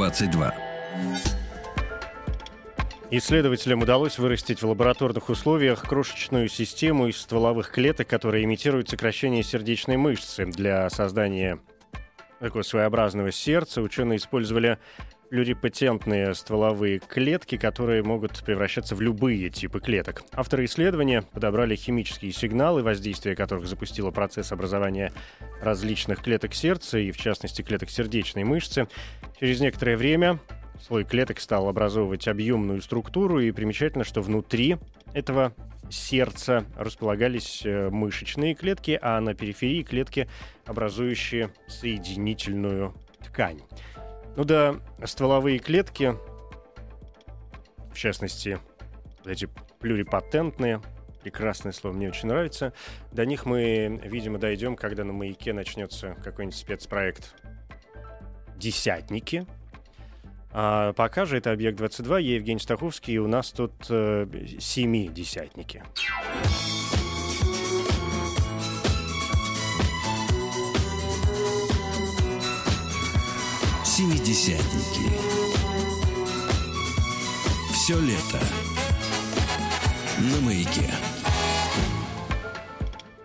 22. Исследователям удалось вырастить в лабораторных условиях крошечную систему из стволовых клеток, которая имитирует сокращение сердечной мышцы. Для создания такого своеобразного сердца ученые использовали плюрипатентные стволовые клетки, которые могут превращаться в любые типы клеток. Авторы исследования подобрали химические сигналы, воздействие которых запустило процесс образования различных клеток сердца и, в частности, клеток сердечной мышцы. Через некоторое время слой клеток стал образовывать объемную структуру, и примечательно, что внутри этого сердца располагались э, мышечные клетки, а на периферии клетки, образующие соединительную ткань. Ну да, стволовые клетки, в частности, эти плюрипатентные, прекрасное слово, мне очень нравится. До них мы, видимо, дойдем, когда на маяке начнется какой-нибудь спецпроект «Десятники». А пока же это «Объект 22», я Евгений Стаховский, и у нас тут э, семи десятники. Семидесятники. Все лето на маяке.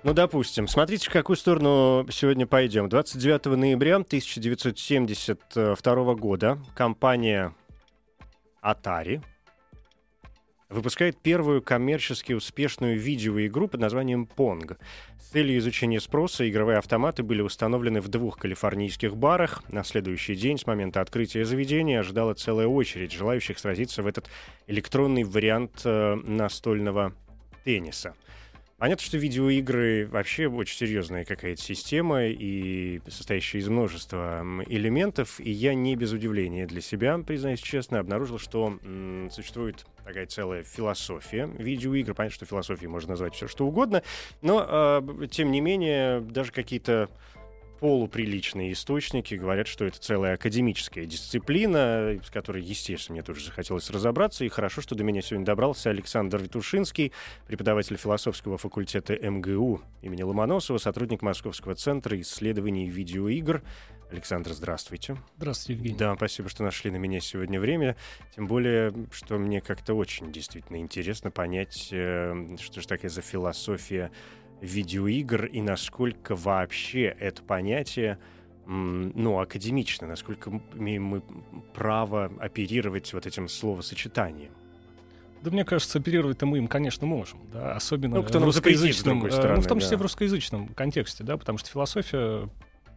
Ну, допустим. Смотрите, в какую сторону сегодня пойдем. 29 ноября 1972 года компания Atari выпускает первую коммерчески успешную видеоигру под названием Pong. С целью изучения спроса игровые автоматы были установлены в двух калифорнийских барах. На следующий день с момента открытия заведения ожидала целая очередь желающих сразиться в этот электронный вариант э, настольного тенниса. Понятно, что видеоигры вообще очень серьезная какая-то система и состоящая из множества элементов, и я не без удивления для себя, признаюсь честно, обнаружил, что м, существует такая целая философия видеоигр. Понятно, что философией можно назвать все что угодно, но, э, тем не менее, даже какие-то полуприличные источники говорят, что это целая академическая дисциплина, с которой, естественно, мне тоже захотелось разобраться. И хорошо, что до меня сегодня добрался Александр Витушинский, преподаватель философского факультета МГУ имени Ломоносова, сотрудник Московского центра исследований видеоигр. Александр, здравствуйте. Здравствуйте, Евгений. Да, спасибо, что нашли на меня сегодня время. Тем более, что мне как-то очень действительно интересно понять, э, что же такая за философия видеоигр и насколько вообще это понятие ну, академично, насколько имеем мы право оперировать вот этим словосочетанием. Да мне кажется, оперировать-то мы им, конечно, можем, да, особенно Ну, кто в нам запретит, с русскоязычном, другой э, стороны, ну, в том числе да. в русскоязычном контексте, да, потому что философия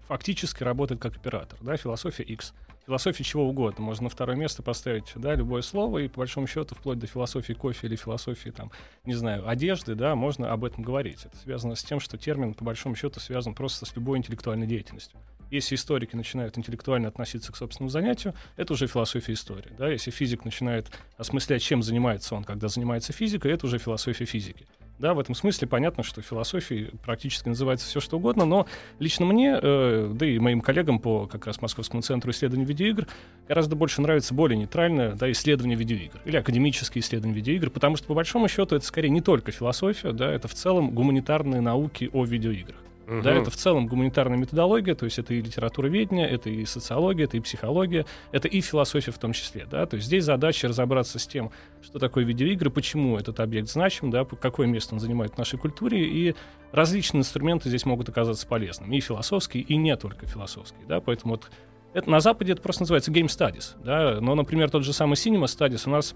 фактически работает как оператор, да, философия X. Философия чего угодно. Можно на второе место поставить, да, любое слово, и по большому счету, вплоть до философии кофе или философии, там, не знаю, одежды, да, можно об этом говорить. Это связано с тем, что термин, по большому счету, связан просто с любой интеллектуальной деятельностью. Если историки начинают интеллектуально относиться к собственному занятию, это уже философия истории. Да? Если физик начинает осмыслять, чем занимается он, когда занимается физикой, это уже философия физики. Да, в этом смысле понятно, что философией практически называется все что угодно, но лично мне, э, да и моим коллегам по как раз Московскому центру исследований видеоигр гораздо больше нравится более нейтральное да, исследование видеоигр или академические исследования видеоигр, потому что по большому счету это скорее не только философия, да, это в целом гуманитарные науки о видеоиграх. Да, это в целом гуманитарная методология, то есть это и литературоведение, это и социология, это и психология, это и философия в том числе, да, то есть здесь задача разобраться с тем, что такое видеоигры, почему этот объект значим, да, какое место он занимает в нашей культуре, и различные инструменты здесь могут оказаться полезными, и философские, и не только философские, да, поэтому вот это на Западе это просто называется game studies, да, но, например, тот же самый cinema studies у нас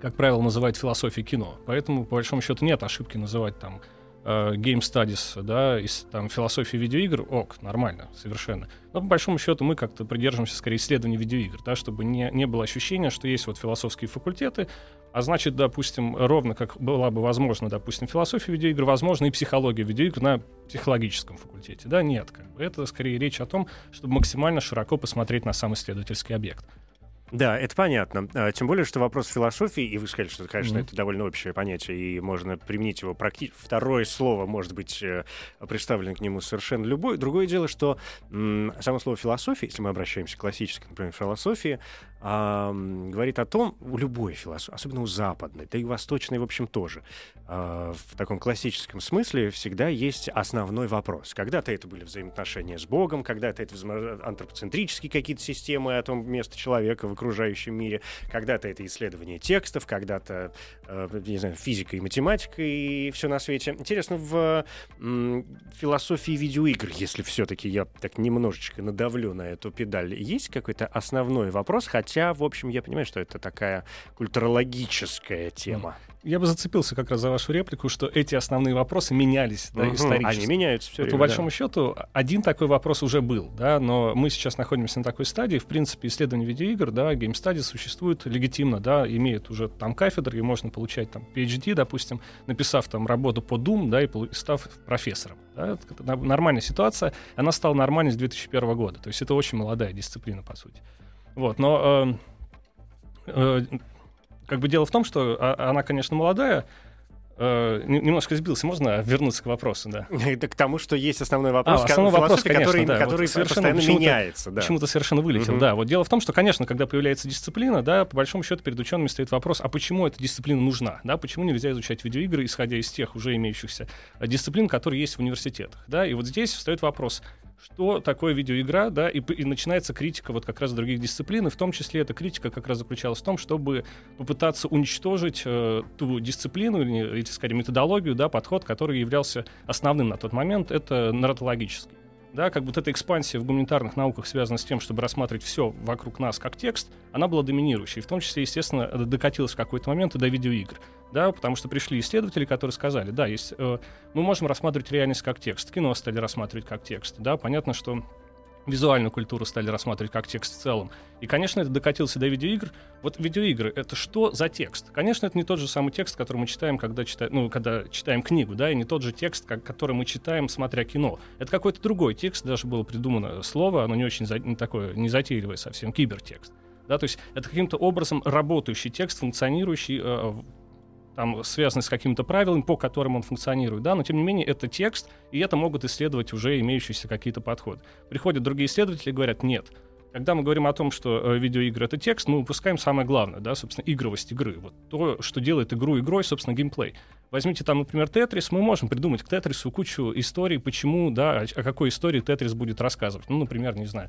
как правило, называют философией кино. Поэтому, по большому счету, нет ошибки называть там э, Game Studies, да, из там, философии видеоигр, ок, нормально, совершенно. Но по большому счету мы как-то придерживаемся скорее исследований видеоигр, да, чтобы не, не было ощущения, что есть вот философские факультеты, а значит, допустим, ровно как была бы возможно, допустим, философия видеоигр, возможно, и психология видеоигр на психологическом факультете. Да, нет, как бы это скорее речь о том, чтобы максимально широко посмотреть на сам исследовательский объект. Да, это понятно. А, тем более, что вопрос философии, и вы сказали, что, конечно, Мгм. это довольно общее понятие, и можно применить его практически... Второе слово может быть э, представлено к нему совершенно любое. Другое дело, что само слово философия, если мы обращаемся к классической, например, философии, а, говорит о том, у любой философии, особенно у западной, да и восточной, в общем, тоже, а, в таком классическом смысле всегда есть основной вопрос. Когда-то это были взаимоотношения с Богом, когда-то это антропоцентрические какие-то системы о том месте человека в окружающем мире, когда-то это исследование текстов, когда-то, э, не знаю, физика и математика и все на свете. Интересно, в философии видеоигр, если все-таки я так немножечко надавлю на эту педаль, есть какой-то основной вопрос, хотя, в общем, я понимаю, что это такая культурологическая тема. Я бы зацепился как раз за вашу реплику, что эти основные вопросы менялись да, Мгм. исторически. Они меняются все Вот по большому счету, один такой вопрос уже был, да, но мы сейчас находимся на такой стадии. В принципе, исследование видеоигр, да, Game Studies существует легитимно, да, имеет уже там кафедры, и можно получать там PhD, допустим, написав там работу по Doom, да, и став профессором. Да, это на- нормальная ситуация, она стала нормальной с 2001 года. То есть это очень молодая дисциплина, по сути. Вот, но э, э, как бы дело в том, что а- она, конечно, молодая, Э, не- немножко сбился, можно вернуться к вопросу, да? Это к тому, что есть основной вопрос, А, основной вопрос, конечно, который, да. Вот который совершенно постоянно меняется. Да. Почему-то совершенно вылетел, Мгм. да. Вот дело в том, что, конечно, когда появляется дисциплина, да, по большому счету перед учеными стоит вопрос, а почему эта дисциплина нужна, да, почему нельзя изучать видеоигры, исходя из тех уже имеющихся э, дисциплин, которые есть в университетах, да, и вот здесь встает вопрос, что такое видеоигра, да, и, и начинается критика вот как раз других дисциплин, и в том числе эта критика как раз заключалась в том, чтобы попытаться уничтожить э, ту дисциплину, или, скорее, методологию, да, подход, который являлся основным на тот момент, это нарратологический. Да, как будто эта экспансия в гуманитарных науках связана с тем, чтобы рассматривать все вокруг нас как текст, она была доминирующей. В том числе, естественно, докатилась в какой-то момент и до видеоигр. Да, потому что пришли исследователи, которые сказали, да, есть, э, мы можем рассматривать реальность как текст, кино стали рассматривать как текст. Да, понятно, что визуальную культуру стали рассматривать как текст в целом. И, конечно, это докатился до видеоигр. Вот видеоигры — это что за текст? Конечно, это не тот же самый текст, который мы читаем, когда, читаем, ну, когда читаем книгу, да, и не тот же текст, как, который мы читаем, смотря кино. Это какой-то другой текст, даже было придумано слово, оно не очень за- не такое, не затейливое совсем, кибертекст. Да, то есть это каким-то образом работающий текст, функционирующий, э, там, связанный с какими-то правилами, по которым он функционирует, да, но тем не менее это текст, и это могут исследовать уже имеющиеся какие-то подходы. Приходят другие исследователи и говорят, нет, когда мы говорим о том, что э, видеоигры — это текст, мы упускаем самое главное, да, собственно, игровость игры. Вот то, что делает игру игрой, собственно, геймплей. Возьмите там, например, Тетрис, мы можем придумать к Тетрису кучу историй, почему, да, о, какой истории Тетрис будет рассказывать. Ну, например, не знаю,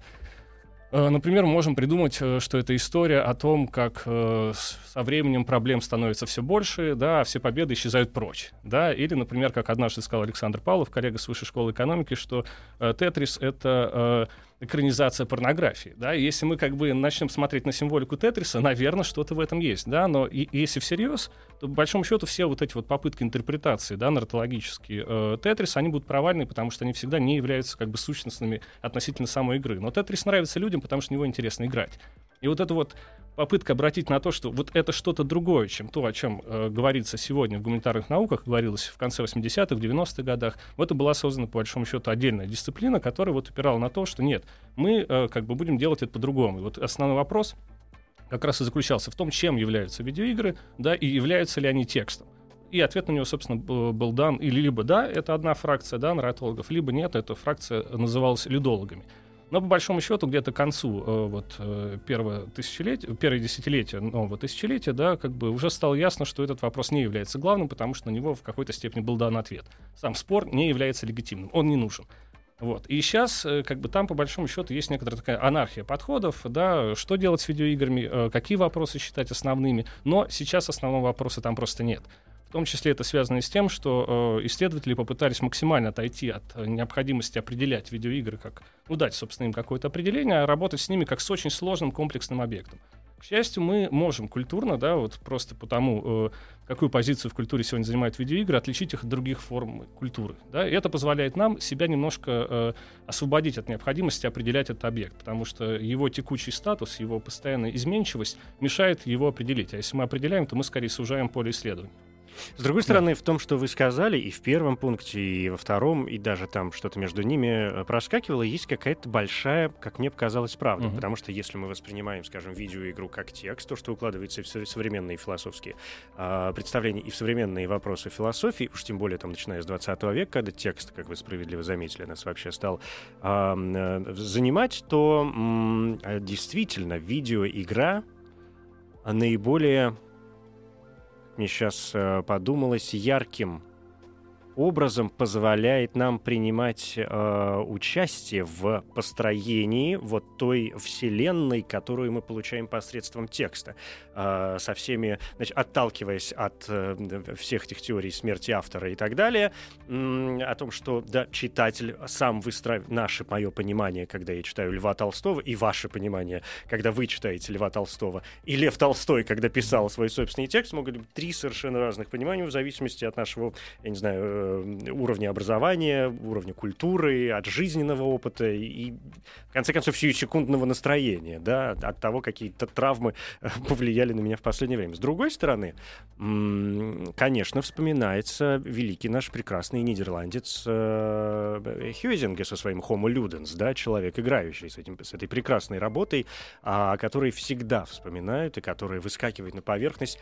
Например, мы можем придумать, э, что это история о том, как э, со временем проблем становится все больше, да, а все победы исчезают прочь. Да? Или, например, как однажды сказал Александр Павлов, коллега с Высшей школы экономики, что э, Тетрис — это э, экранизация порнографии. Да? И если мы как бы начнем смотреть на символику Тетриса, наверное, что-то в этом есть. Да? Но и- если всерьез, то, по большому счету, все вот эти вот попытки интерпретации, да, нарратологические э, Тетриса, они будут провальны, потому что они всегда не являются как бы сущностными относительно самой игры. Но Тетрис нравится людям, потому что в него интересно играть. И вот эта вот попытка обратить на то, что вот это что-то другое, чем то, о чем э, говорится сегодня в гуманитарных науках, говорилось в конце 80-х, в 90-х годах, вот это была создана, по большому счету, отдельная дисциплина, которая вот упирала на то, что нет, мы э, как бы будем делать это по-другому. И вот основной вопрос как раз и заключался в том, чем являются видеоигры, да, и являются ли они текстом. И ответ на него, собственно, был дан или либо да, это одна фракция, да, нарратологов, либо нет, эта фракция называлась людологами. Но по большому счету где-то к концу э, вот э, первого тысячелетия, первое десятилетия нового тысячелетия, да, как бы уже стало ясно, что этот вопрос не является главным, потому что на него в какой-то степени был дан ответ. Сам спор не является легитимным, он не нужен. Вот. И сейчас, э, как бы там, по большому счету, есть некоторая такая анархия подходов, да, что делать с видеоиграми, какие вопросы считать основными, но сейчас основного вопроса там просто нет. В том числе это связано и с тем, что э, исследователи попытались максимально отойти от э, необходимости определять видеоигры как, ну, дать, собственно, им какое-то определение, а работать с ними как с очень сложным комплексным объектом. К счастью, мы можем культурно, да, вот просто потому, э, какую позицию в культуре сегодня занимают видеоигры, отличить их от других форм культуры. Да? И это позволяет нам себя немножко э, освободить от необходимости определять этот объект, потому что его текущий статус, его постоянная изменчивость мешает его определить. А если мы определяем, то мы скорее сужаем поле исследования. С другой стороны, в том, что вы сказали, и в первом пункте, и во втором, и даже там что-то между ними э, проскакивало, есть какая-то большая, как мне показалось, правда. Мгм. Потому что если мы воспринимаем, скажем, видеоигру как текст, то, что укладывается в со- современные философские а, представления и в современные вопросы философии, уж тем более там начиная с 20 века, когда текст, как вы справедливо заметили, нас вообще стал а, э, занимать, то а, действительно видеоигра наиболее мне сейчас подумалось, ярким образом позволяет нам принимать э, участие в построении вот той вселенной, которую мы получаем посредством текста, Э, со всеми, значит, отталкиваясь от э, всех этих теорий смерти автора и так далее, м, о том, что да, читатель сам выстраивает наше мое понимание, когда я читаю Льва Толстого, и ваше понимание, когда вы читаете Льва Толстого, и Лев Толстой, когда писал свой собственный текст, могут быть три совершенно разных понимания в зависимости от нашего, я не знаю, э, уровня образования, уровня культуры, от жизненного опыта и, и, в конце концов, секундного настроения, да, от того, какие-то травмы э, повлияли на меня в последнее время. С другой стороны, конечно, вспоминается великий наш прекрасный нидерландец э, Хьюзинге со своим Homo Ludens, да, человек, играющий с, этим, с этой прекрасной работой, а, который всегда вспоминают и который выскакивает на поверхность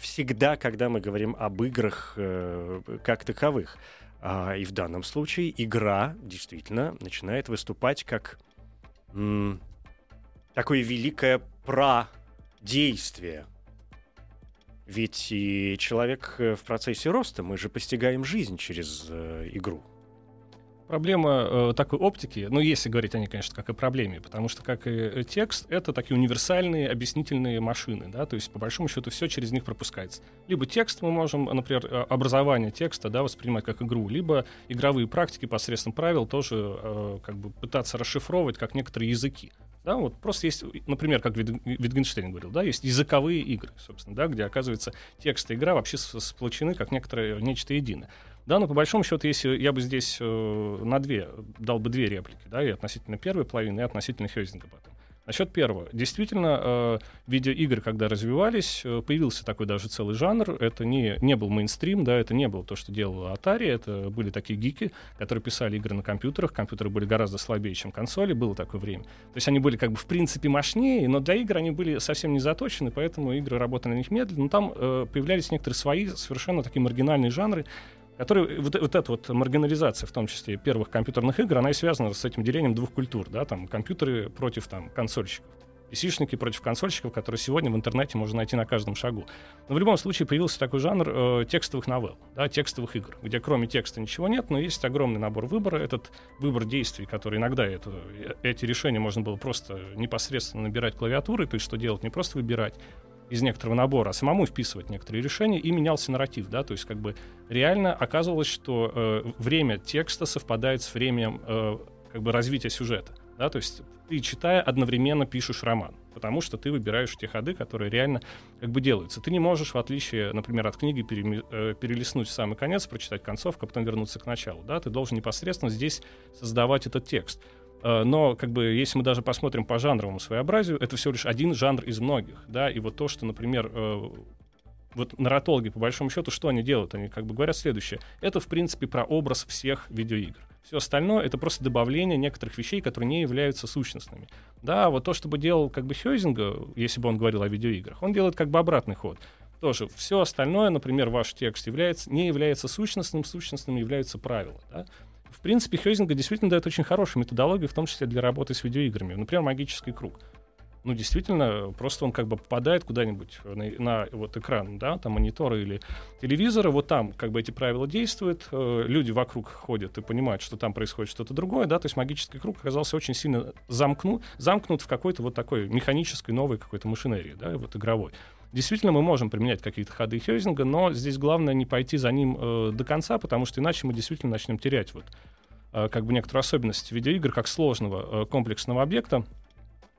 всегда, когда мы говорим об играх э, как таковых. А, и в данном случае игра действительно начинает выступать как м, такое великое про-действие. Ведь и человек э, в процессе роста, мы же постигаем жизнь через э, игру. Проблема э, такой оптики, ну, если говорить о ней, конечно, как о проблеме, потому что, как и э, текст, это такие универсальные объяснительные машины, да, то есть, по большому счету, все через них пропускается. Либо текст мы можем, например, э, образование текста, да, воспринимать как игру, либо игровые практики посредством правил тоже э, как бы пытаться расшифровывать как некоторые языки. Да, вот просто есть, например, как Вит- Витгенштейн говорил, да, есть языковые игры, собственно, да, где, оказывается, текст и игра вообще сплочены как некоторое нечто единое. Да, но по большому счету, если я бы здесь э, на две, дал бы две реплики, да, и относительно первой половины, и относительно Хёзинга потом. Насчет первого. Действительно, э, видеоигры, когда развивались, э, появился такой даже целый жанр. Это не, не был мейнстрим, да, это не было то, что делала Atari, это были такие гики, которые писали игры на компьютерах. Компьютеры были гораздо слабее, чем консоли, было такое время. То есть они были как бы в принципе мощнее, но для игр они были совсем не заточены, поэтому игры работали на них медленно. Но там э, появлялись некоторые свои совершенно такие маргинальные жанры, которые, вот, вот эта вот маргинализация, в том числе первых компьютерных игр, она и связана с этим делением двух культур, да, там компьютеры против там консольщиков. PC-шники против консольщиков, которые сегодня в интернете можно найти на каждом шагу. Но в любом случае появился такой жанр э, текстовых новелл, да, текстовых игр, где кроме текста ничего нет, но есть огромный набор выбора. Этот выбор действий, который иногда это, э, эти решения можно было просто непосредственно набирать клавиатурой, то есть что делать, не просто выбирать из некоторого набора, а самому вписывать некоторые решения, и менялся нарратив, да, то есть как бы реально оказывалось, что э, время текста совпадает с временем э, как бы развития сюжета, да, то есть ты, читая, одновременно пишешь роман, потому что ты выбираешь те ходы, которые реально как бы делаются. Ты не можешь, в отличие, например, от книги, переми- э, перелистнуть в самый конец, прочитать концовку, а потом вернуться к началу, да, ты должен непосредственно здесь создавать этот текст. Э, Но, как бы, если мы даже посмотрим по жанровому своеобразию, это всего лишь один жанр из многих, да, и вот то, что, например, э, вот нарратологи, по большому счету, что они делают? Они как бы говорят следующее. Это, в принципе, про образ всех видеоигр. Все остальное — это просто добавление некоторых вещей, которые не являются сущностными. Да, вот то, что бы делал как бы Хёзинга, если бы он говорил о видеоиграх, он делает как бы обратный ход. Тоже все остальное, например, ваш текст является, не является сущностным, сущностным являются правила. Да? В принципе, Хёзинга действительно дает очень хорошую методологию, в том числе для работы с видеоиграми. Например, магический круг ну, действительно, просто он как бы попадает куда-нибудь на, на вот экран, да, там монитора или телевизора, вот там как бы эти правила действуют, э, люди вокруг ходят и понимают, что там происходит что-то другое, да, то есть магический круг оказался очень сильно замкнут, замкнут в какой-то вот такой механической новой какой-то машинерии, да, вот игровой. Действительно, мы можем применять какие-то ходы Хёзинга, но здесь главное не пойти за ним э, до конца, потому что иначе мы действительно начнем терять вот э, как бы некоторую особенность видеоигр как сложного э, комплексного объекта,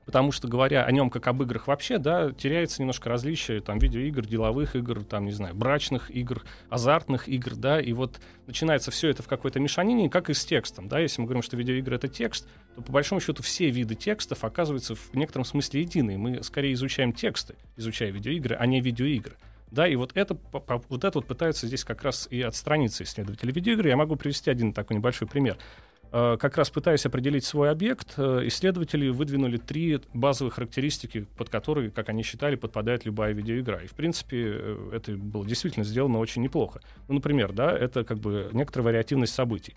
потому что, говоря о нем как об играх вообще, да, теряется немножко различие там видеоигр, деловых игр, там, не знаю, брачных игр, азартных игр, да, и вот начинается все это в какой-то мешанине, как и с текстом, да, если мы говорим, что видеоигры — это текст, то по большому счету все виды текстов оказываются в некотором смысле единые. Мы скорее изучаем тексты, изучая видеоигры, а не видеоигры. Да, и вот это, вот это вот пытаются здесь как раз и отстраниться исследователи видеоигр. Я могу привести один такой небольшой пример. Э, как раз пытаясь определить свой объект, э, исследователи выдвинули три базовые характеристики, под которые, как они считали, подпадает любая видеоигра. И, в принципе, э, это было действительно сделано очень неплохо. Ну, например, да, это как бы некоторая вариативность событий.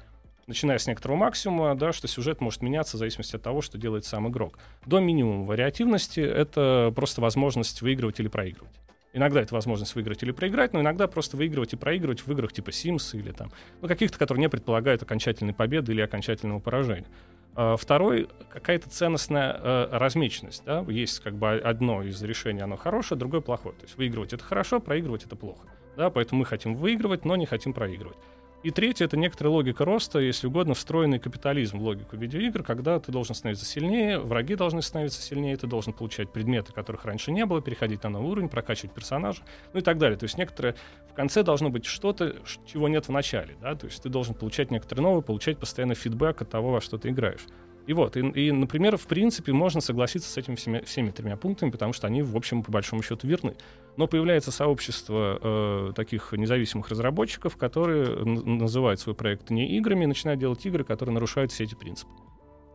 Начиная с некоторого максимума, да, что сюжет может меняться в зависимости от того, что делает сам игрок. До минимума вариативности — это просто возможность выигрывать или проигрывать. Иногда это возможность выиграть или проиграть, но иногда просто выигрывать и проигрывать в играх типа Sims или там, ну, каких-то, которые не предполагают окончательной победы или окончательного поражения. А, второй — какая-то ценностная э, размеченность. Да? Есть как бы одно из решений, оно хорошее, другое плохое. То есть выигрывать — это хорошо, проигрывать — это плохо. Да? Поэтому мы хотим выигрывать, но не хотим проигрывать. И третье — это некоторая логика роста, если угодно, встроенный капитализм в логику видеоигр, когда ты должен становиться сильнее, враги должны становиться сильнее, ты должен получать предметы, которых раньше не было, переходить на новый уровень, прокачивать персонажа, ну и так далее. То есть некоторое в конце должно быть что-то, чего нет в начале, да, то есть ты должен получать некоторые новые, получать постоянно фидбэк от того, во что ты играешь. И вот, и, и, например, в принципе, можно согласиться с этими всеми, всеми тремя пунктами, потому что они, в общем, по большому счету верны. Но появляется сообщество э, таких независимых разработчиков, которые называют свой проект не играми и начинают делать игры, которые нарушают все эти принципы.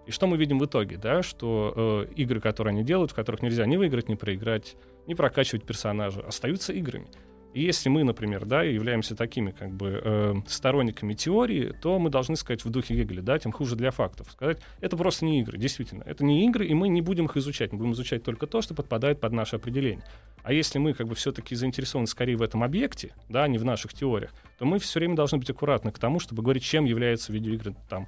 И что мы видим в итоге, да, что э, игры, которые они делают, в которых нельзя ни выиграть, ни проиграть, ни прокачивать персонажа, остаются играми. И если мы, например, да, являемся такими как бы э, сторонниками теории, то мы должны сказать в духе Гегеля, да, тем хуже для фактов. Сказать, это просто не игры, действительно. Это не игры, и мы не будем их изучать. Мы будем изучать только то, что подпадает под наше определение. А если мы как бы все-таки заинтересованы скорее в этом объекте, да, а не в наших теориях, то мы все время должны быть аккуратны к тому, чтобы говорить, чем являются видеоигры там,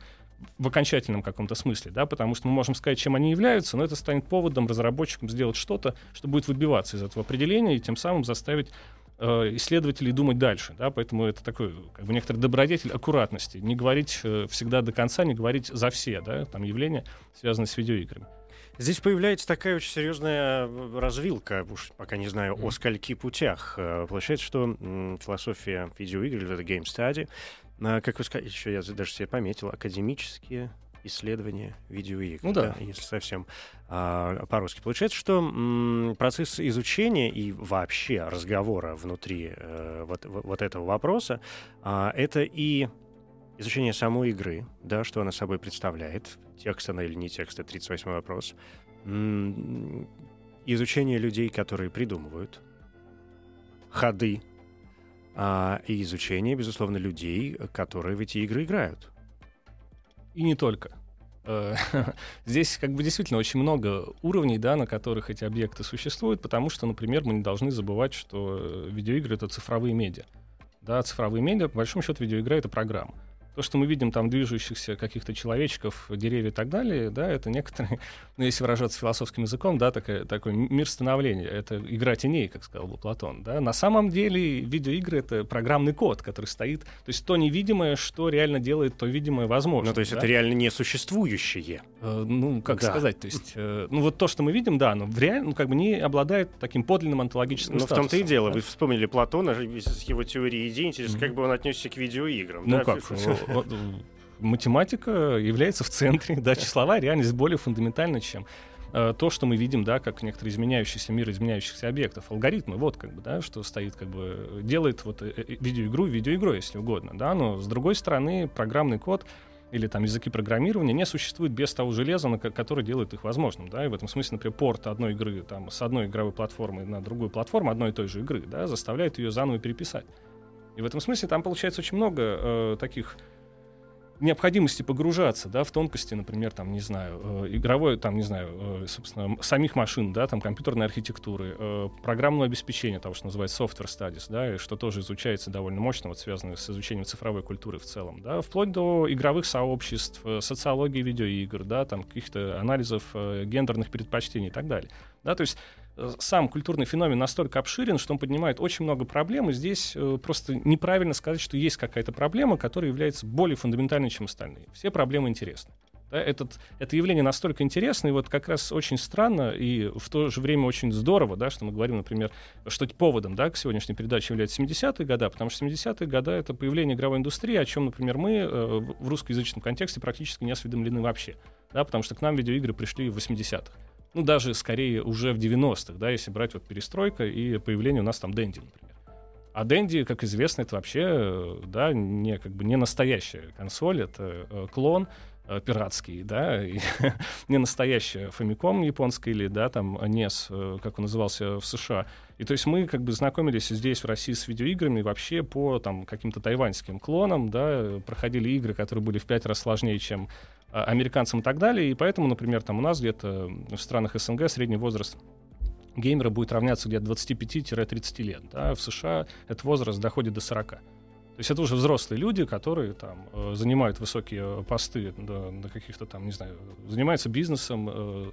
в окончательном каком-то смысле, да, потому что мы можем сказать, чем они являются, но это станет поводом разработчикам сделать что-то, что будет выбиваться из этого определения и тем самым заставить Э, исследователей думать дальше. Да? Поэтому это такой как бы некоторый добродетель аккуратности. Не говорить э, всегда до конца, не говорить за все да? там явления, связанные с видеоиграми. Здесь появляется такая очень серьезная э, развилка, уж пока не знаю о скольки путях. Получается, что философия видеоигр, это game study, как вы сказали, еще я даже себе пометил, академические исследования видеоигр, ну, да. да, если совсем а, по-русски. Получается, что м, процесс изучения и вообще разговора внутри э, вот, вот этого вопроса а, это и изучение самой игры, да, что она собой представляет, текст она или не текст, это 38 вопрос, м, изучение людей, которые придумывают ходы, а, и изучение, безусловно, людей, которые в эти игры играют. И не только. Э, здесь как бы действительно очень много уровней, да, на которых эти объекты существуют, потому что, например, мы не должны забывать, что э, видеоигры — это цифровые медиа. Да, цифровые медиа, по большому счету, видеоигра — это программа то, что мы видим там движущихся каких-то человечков, деревья и так далее, да, это некоторые, ну, если выражаться философским языком, да, такой, такой мир становления. Это игра теней, как сказал бы Платон, да. На самом деле видеоигры — это программный код, который стоит, то есть то невидимое, что реально делает то видимое возможно. Ну, то есть да? это реально несуществующее. Э, ну, как да. сказать, то есть, э, ну, вот то, что мы видим, да, но в реально, ну, как бы не обладает таким подлинным онтологическим Ну, в том-то и дело. Да? Вы вспомнили Платона с его теорией идей, интересно, mm-hmm. как бы он отнесся к видеоиграм. Ну, да? как? Математика является в центре, да, числовая реальность более фундаментальна, чем э, то, что мы видим, да, как некоторый изменяющийся мир изменяющихся объектов. Алгоритмы, вот как бы, да, что стоит, как бы, делает вот э, э, видеоигру видеоигрой, если угодно, да, но с другой стороны программный код или там языки программирования не существуют без того железа, на который делает их возможным, да, и в этом смысле, например, порт одной игры там с одной игровой платформы на другую платформу одной и той же игры, да, заставляет ее заново переписать. И в этом смысле там получается очень много э, таких необходимости погружаться, да, в тонкости, например, там, не знаю, э, игровой, там, не знаю, э, собственно, самих машин, да, там, компьютерной архитектуры, э, программного обеспечения, того, что называется software studies, да, и что тоже изучается довольно мощно, вот связано с изучением цифровой культуры в целом, да, вплоть до игровых сообществ, э, социологии видеоигр, да, там, каких-то анализов э, гендерных предпочтений и так далее, да, то есть сам культурный феномен настолько обширен, что он поднимает очень много проблем, и здесь э, просто неправильно сказать, что есть какая-то проблема, которая является более фундаментальной, чем остальные. Все проблемы интересны. Да, этот, это явление настолько интересно, и вот как раз очень странно, и в то же время очень здорово, да, что мы говорим, например, что поводом да, к сегодняшней передаче являются 70-е годы, потому что 70-е годы — это появление игровой индустрии, о чем, например, мы э, в русскоязычном контексте практически не осведомлены вообще, да, потому что к нам видеоигры пришли в 80-х. Ну, даже скорее уже в 90-х, да, если брать вот перестройка и появление у нас там Дэнди, например. А Дэнди, как известно, это вообще, э, да, не, как бы не настоящая консоль, это э, клон, Э, пиратский, да, и не настоящий Famicom японский или, да, там, NES, э, как он назывался в США. И то есть мы как бы знакомились здесь, в России, с видеоиграми вообще по там каким-то тайваньским клонам, да, проходили игры, которые были в пять раз сложнее, чем американцам и так далее, и поэтому, например, там у нас где-то в странах СНГ средний возраст геймера будет равняться где-то 25-30 лет, да, в США этот возраст доходит до 40. То есть это уже взрослые люди, которые там э, занимают высокие посты да, на каких-то там, не знаю, занимаются бизнесом. Э,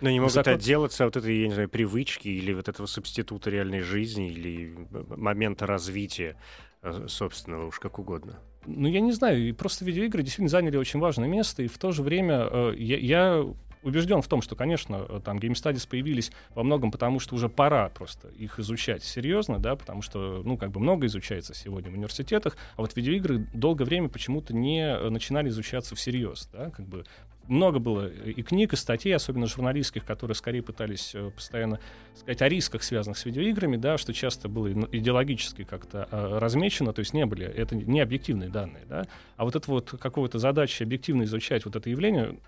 Но не могут отделаться от этой, я не знаю, привычки или вот этого субститута реальной жизни или момента развития э, собственного, уж как угодно. Ну, я не знаю, и просто видеоигры действительно заняли очень важное место, и в то же время э, я, я убежден в том, что, конечно, э, там Game Studies появились во многом потому, что уже пора просто их изучать серьезно, да, потому что, ну, как бы много изучается сегодня в университетах, а вот видеоигры долгое время почему-то не э, начинали изучаться всерьез, да, как бы много было и книг, и статей, особенно журналистских, которые скорее пытались э, постоянно сказать о рисках, связанных с видеоиграми, да, что часто было идеологически как-то размечено, то есть не были, это не объективные данные, да, а вот это вот какого-то задача объективно изучать вот это явление,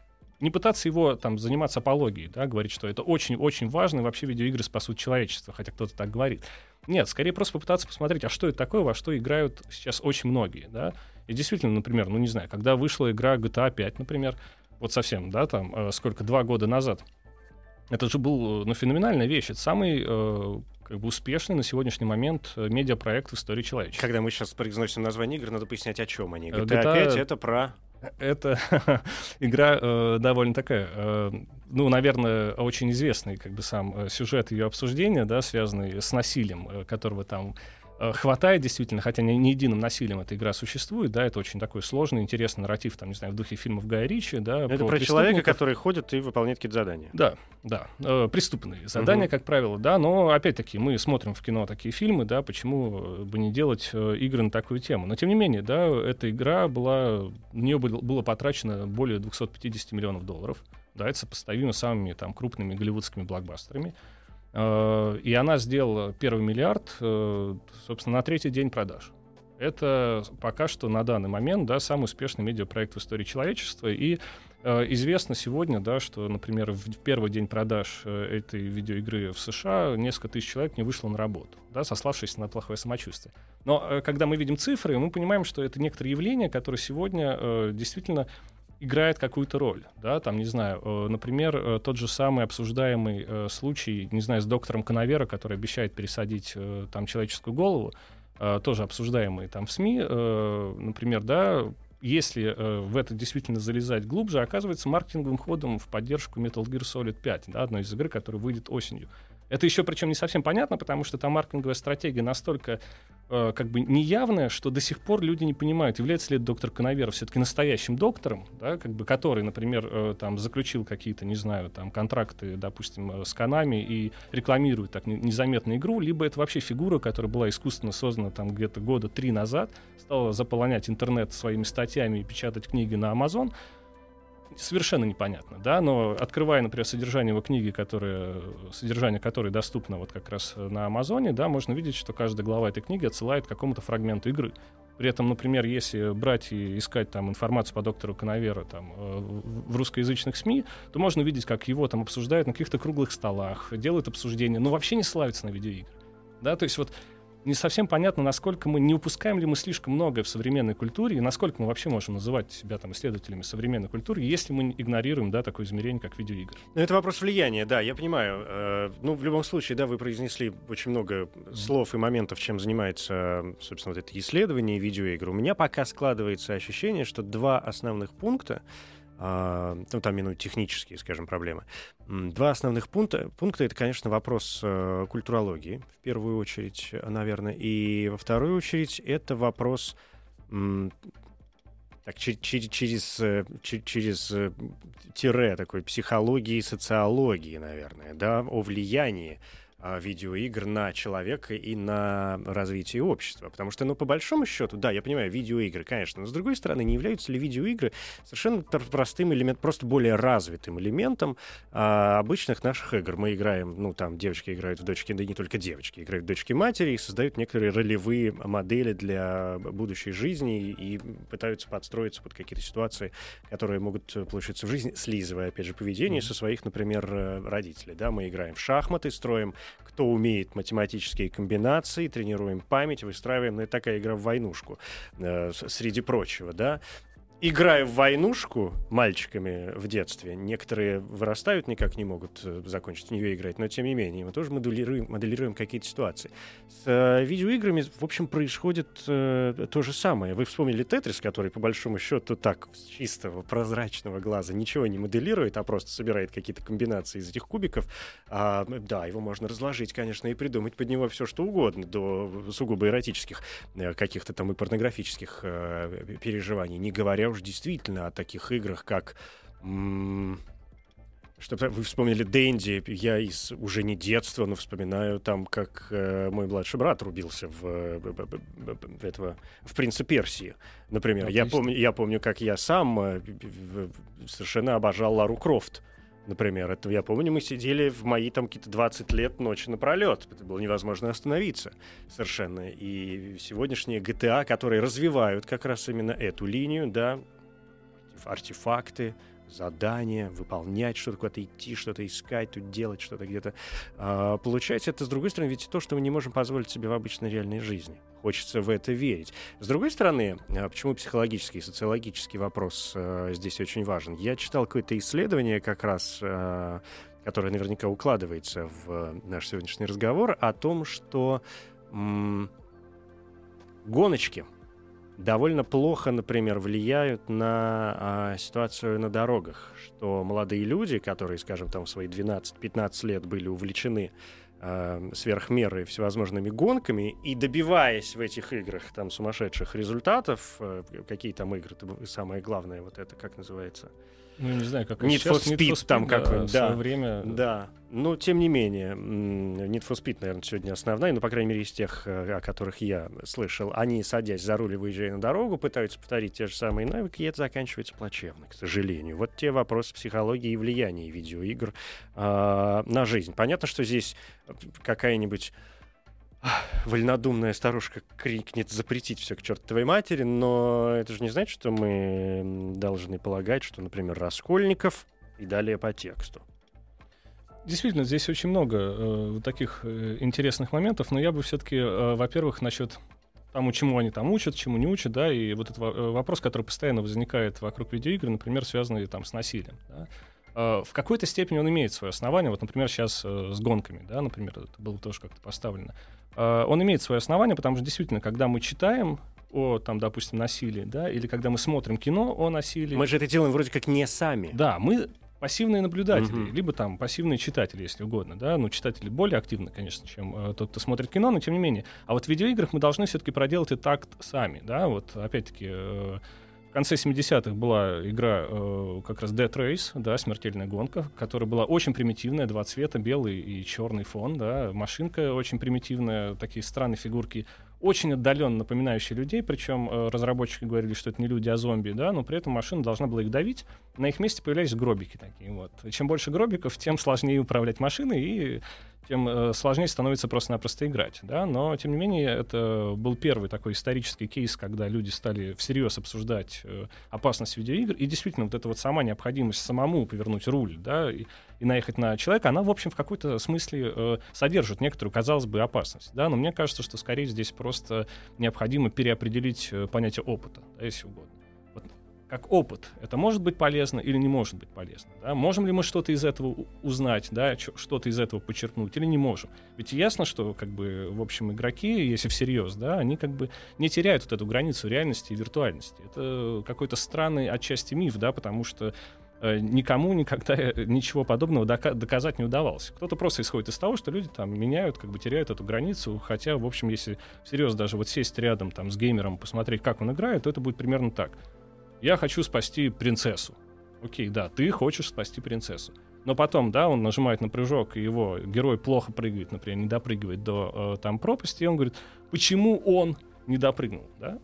не пытаться его там заниматься апологией, да, говорить, что это очень-очень важно, и вообще видеоигры спасут человечество, хотя кто-то так говорит. Нет, скорее просто попытаться посмотреть, а что это такое, во что играют сейчас очень многие, да. И действительно, например, ну не знаю, когда вышла игра GTA 5, например, вот совсем, да, там, э, сколько, два года назад, это же был, э, ну, феноменальная вещь. Это самый э, как бы успешный на сегодняшний момент э, медиапроект в истории человечества. Когда мы сейчас произносим название игр, надо пояснять, о чем они. GTA, GTA 5 — это про это игра э, довольно такая, э, ну, наверное, очень известный, как бы сам сюжет ее обсуждения, да, связанный с насилием, которого там хватает действительно, хотя не, не единым насилием эта игра существует, да, это очень такой сложный, интересный нарратив, там, не знаю, в духе фильмов Гая Ричи, да. Это про человека, который ходит и выполняет какие-то задания. Да, да, э, преступные задания, угу. как правило, да, но, опять-таки, мы смотрим в кино такие фильмы, да, почему бы не делать э, игры на такую тему. Но, тем не менее, да, эта игра была, в нее было, было потрачено более 250 миллионов долларов, да, это сопоставимо с самыми там крупными голливудскими блокбастерами. Э, и она сделала первый миллиард, э, собственно, на третий день продаж. Это пока что на данный момент да, самый успешный медиапроект в истории человечества. И э, известно сегодня, да, что, например, в первый день продаж этой видеоигры в США несколько тысяч человек не вышло на работу, да, сославшись на плохое самочувствие. Но когда мы видим цифры, мы понимаем, что это некоторые явления, которые сегодня действительно играет какую-то роль, да, там, не знаю, э, например, э, тот же самый обсуждаемый э, случай, не знаю, с доктором Канавера, который обещает пересадить там человеческую голову, тоже обсуждаемый там в СМИ, например, да, если в это действительно залезать глубже, оказывается маркетинговым ходом в поддержку Metal Gear Solid 5, да, одной из игр, которая выйдет осенью. Это еще причем не совсем понятно, потому что там маркетинговая стратегия настолько э, как бы неявная, что до сих пор люди не понимают, является ли доктор Коноверов все-таки настоящим доктором, да, как бы, который, например, э, там заключил какие-то, не знаю, там контракты, допустим, э, с Канами и рекламирует так незаметно игру, либо это вообще фигура, которая была искусственно создана там где-то года три назад, стала заполонять интернет своими статьями и печатать книги на Amazon, совершенно непонятно, да, но открывая, например, содержание его книги, которое, содержание которой доступно вот как раз на Амазоне, да, можно видеть, что каждая глава этой книги отсылает к какому-то фрагменту игры. При этом, например, если брать и искать там информацию по доктору Канавера там, э, в русскоязычных СМИ, то можно видеть, как его там обсуждают на каких-то круглых столах, делают обсуждения, но вообще не славится на видеоигры. Да, то есть вот не совсем понятно, насколько мы, не упускаем ли мы слишком многое в современной культуре, и насколько мы вообще можем называть себя там исследователями современной культуры, если мы игнорируем, да, такое измерение, как видеоигры. Ну, это вопрос влияния, да, я понимаю. Э, ну, в любом случае, да, вы произнесли очень много слов и моментов, чем занимается, собственно, вот это исследование видеоигр. У меня пока складывается ощущение, что два основных пункта, ну, там именно технические, скажем, проблемы. Два основных пункта. Пункта — это, конечно, вопрос э, культурологии, в первую очередь, наверное. И во вторую очередь это вопрос так, чер- чер- через, э, чер- через э, тире такой психологии и социологии, наверное, да, о влиянии а, видеоигр на человека и на развитие общества. Потому что, ну, по большому счету, да, я понимаю, видеоигры, конечно, но с другой стороны, не являются ли видеоигры совершенно простым элементом, просто более развитым элементом а, обычных наших игр? Мы играем, ну, там, девочки играют в дочки, да и не только девочки, играют в дочки матери и создают некоторые ролевые модели для будущей жизни и пытаются подстроиться под какие-то ситуации, которые могут получиться в жизни, слизывая, опять же, поведение со своих, например, э, родителей. Да, мы играем в шахматы, строим кто умеет математические комбинации, тренируем память, выстраиваем, ну, это такая игра в войнушку, э, среди прочего, да. Играя в войнушку мальчиками в детстве, некоторые вырастают, никак не могут э, закончить в нее играть, но тем не менее мы тоже моделируем, моделируем какие-то ситуации. С э, видеоиграми, в общем, происходит э, то же самое. Вы вспомнили Тетрис, который, по большому счету, так, с чистого, прозрачного глаза ничего не моделирует, а просто собирает какие-то комбинации из этих кубиков. А, да, его можно разложить, конечно, и придумать под него все, что угодно, до сугубо эротических э, каких-то там и порнографических э, переживаний, не говоря уж действительно о таких играх, как... м, Что вы вспомнили Дэнди, я из уже не детства, но вспоминаю там, как э, мой младший брат рубился в, б- б- этого, в «Принце Персии», например. Я Отлично. помню, я помню, как я сам э, совершенно обожал Лару Крофт. Например, это я помню, мы сидели в мои там какие-то 20 лет ночи напролет. Это было невозможно остановиться совершенно. И сегодняшние GTA, которые развивают как раз именно эту линию, да, артефакты, задания, выполнять что-то, куда-то идти, что-то искать, тут делать что-то где-то. А, получается, это, с другой стороны, ведь то, что мы не можем позволить себе в обычной реальной жизни. Хочется в это верить. С другой стороны, а, почему психологический и социологический вопрос а, здесь очень важен? Я читал какое-то исследование как раз а, которое наверняка укладывается в наш сегодняшний разговор, о том, что м, гоночки довольно плохо, например, влияют на а, ситуацию на дорогах, что молодые люди, которые, скажем, там в свои 12-15 лет были увлечены а, сверх меры всевозможными гонками и добиваясь в этих играх там сумасшедших результатов, э, какие там игры, самое главное, вот это как называется? Ну, не знаю, как Need for сейчас. Need Speed for там да, какой-нибудь, да. время. Да, но тем не менее, Need for Speed, наверное, сегодня основная, ну, по крайней мере, из тех, э, о которых я слышал. Они, садясь за руль и выезжая на дорогу, пытаются повторить те же самые навыки, и это заканчивается плачевно, к сожалению. Вот те вопросы психологии и влияния видеоигр а, на жизнь. Понятно, что здесь какая-нибудь вольнодумная старушка крикнет запретить все к чертовой матери, но это же не значит, что мы должны полагать, что, например, Раскольников и далее по тексту. Действительно, здесь очень много э, таких э, интересных моментов, но я бы все-таки, э, во-первых, насчет тому, чему они там учат, чему не учат, да, и вот этот э, вопрос, который постоянно возникает вокруг видеоигр, например, связанный там с насилием. да. Э, В какой-то степени он имеет свое основание. Вот, например, сейчас с гонками, да, например, это было тоже как-то поставлено. Э, Он имеет свое основание, потому что действительно, когда мы читаем о, там, допустим, насилии, да, или когда мы смотрим кино о насилии, Мы же это делаем вроде как не сами. да, мы пассивные наблюдатели, Мгм. либо там пассивные читатели, если угодно, да, ну, читатели более активны, конечно, чем э, тот, кто смотрит кино, но тем не менее. А вот в видеоиграх мы должны все-таки проделать этот акт сами, да, вот, опять-таки, э, конце 70-х была игра э, как раз Dead Race, да, смертельная гонка, которая была очень примитивная, два цвета, белый и черный фон, да, машинка очень примитивная, такие странные фигурки, очень отдаленно напоминающие людей, причем э, разработчики говорили, что это не люди, а зомби, да, но при этом машина должна была их давить, на их месте появлялись гробики такие вот. Чем больше гробиков, тем сложнее управлять машиной и тем э, сложнее становится просто-напросто играть, да, но тем не менее это был первый такой исторический кейс, когда люди стали всерьез обсуждать э, опасность видеоигр, и действительно вот эта вот сама необходимость самому повернуть руль, да, и, и наехать на человека, она, в общем, в какой-то смысле э, содержит некоторую, казалось бы, опасность, да, но мне кажется, что скорее здесь просто необходимо переопределить э, понятие опыта, да, если угодно. Как опыт, это может быть полезно или не может быть полезно. Да? Можем ли мы что-то из этого узнать, да, что-то из этого подчеркнуть или не можем? Ведь ясно, что как бы в общем игроки, если всерьез, да, они как бы не теряют вот эту границу реальности и виртуальности. Это какой-то странный отчасти миф, да, потому что э, никому никогда э, ничего подобного дока- доказать не удавалось. Кто-то просто исходит из того, что люди там меняют, как бы теряют эту границу, хотя, в общем, если всерьез даже вот сесть рядом там с геймером, посмотреть, как он играет, то это будет примерно так. Я хочу спасти принцессу. Окей, да, ты хочешь спасти принцессу. Но потом, да, он нажимает на прыжок, и его герой плохо прыгает, например, не допрыгивает до э, там пропасти, и он говорит, почему он не допрыгнул, да?